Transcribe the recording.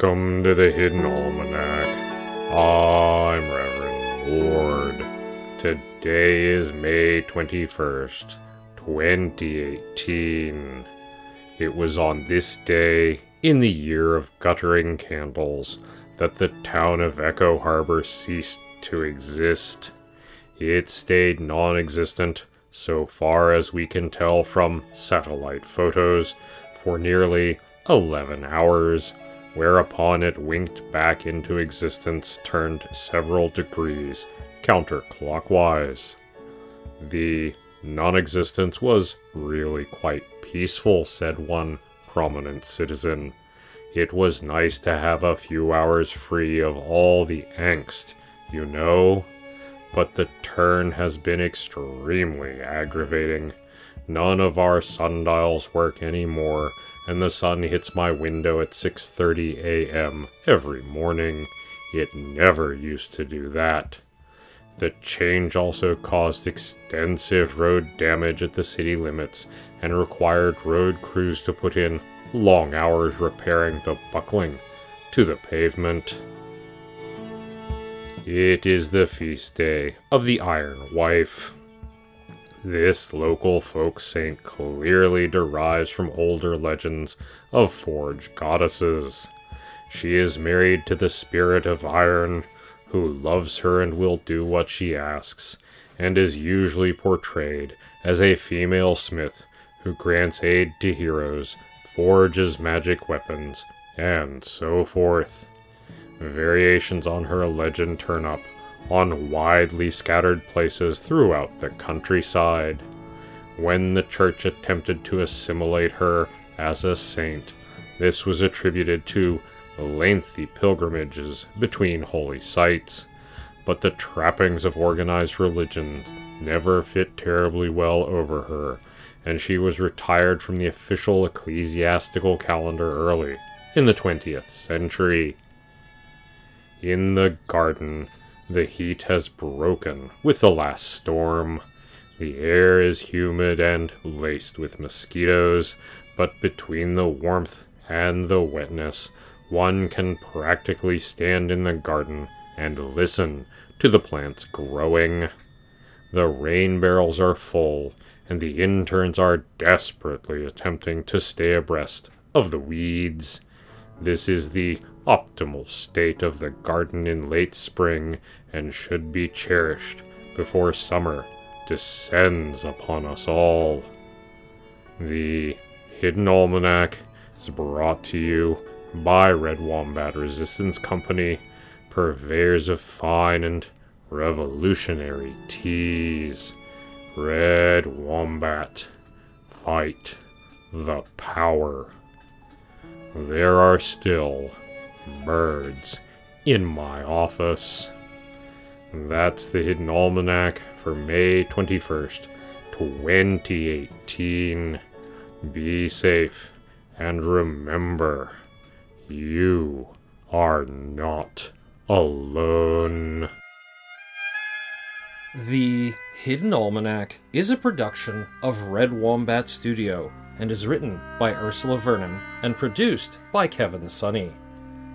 Welcome to the Hidden Almanac. I'm Reverend Mord. Today is May 21st, 2018. It was on this day, in the year of guttering candles, that the town of Echo Harbor ceased to exist. It stayed non existent, so far as we can tell from satellite photos, for nearly 11 hours, whereupon it winked back into existence, turned several degrees counterclockwise. The non existence was really quite peaceful, said one prominent citizen. It was nice to have a few hours free of all the angst, you know? But the turn has been extremely aggravating. None of our sundials work anymore, and the sun hits my window at 6:30 a.m. every morning. It never used to do that. The change also caused extensive road damage at the city limits and required road crews to put in long hours repairing the buckling to the pavement. It is the feast day of the Ironwife. This local folk saint clearly derives from older legends of forge goddesses. She is married to the spirit of iron, who loves her and will do what she asks, and is usually portrayed as a female smith who grants aid to heroes, forges magic weapons, and so forth. Variations on her legend turn up on widely scattered places throughout the countryside. When the church attempted to assimilate her as a saint, this was attributed to lengthy pilgrimages between holy sites, but the trappings of organized religions never fit terribly well over her, and she was retired from the official ecclesiastical calendar early in the 20th century. In the garden, the heat has broken with the last storm. The air is humid and laced with mosquitoes, but between the warmth and the wetness, one can practically stand in the garden and listen to the plants growing. The rain barrels are full, and the interns are desperately attempting to stay abreast of the weeds. This is the optimal state of the garden in late spring and should be cherished before summer descends upon us all. The Hidden Almanac is brought to you by Red Wombat Resistance Company, purveyors of fine and revolutionary teas. Red Wombat, fight the power. There are still birds in my office. That's the Hidden Almanac for May 21st, 2018. Be safe and remember, you are not alone. The Hidden Almanac is a production of Red Wombat Studio and is written by Ursula Vernon and produced by Kevin Sonney.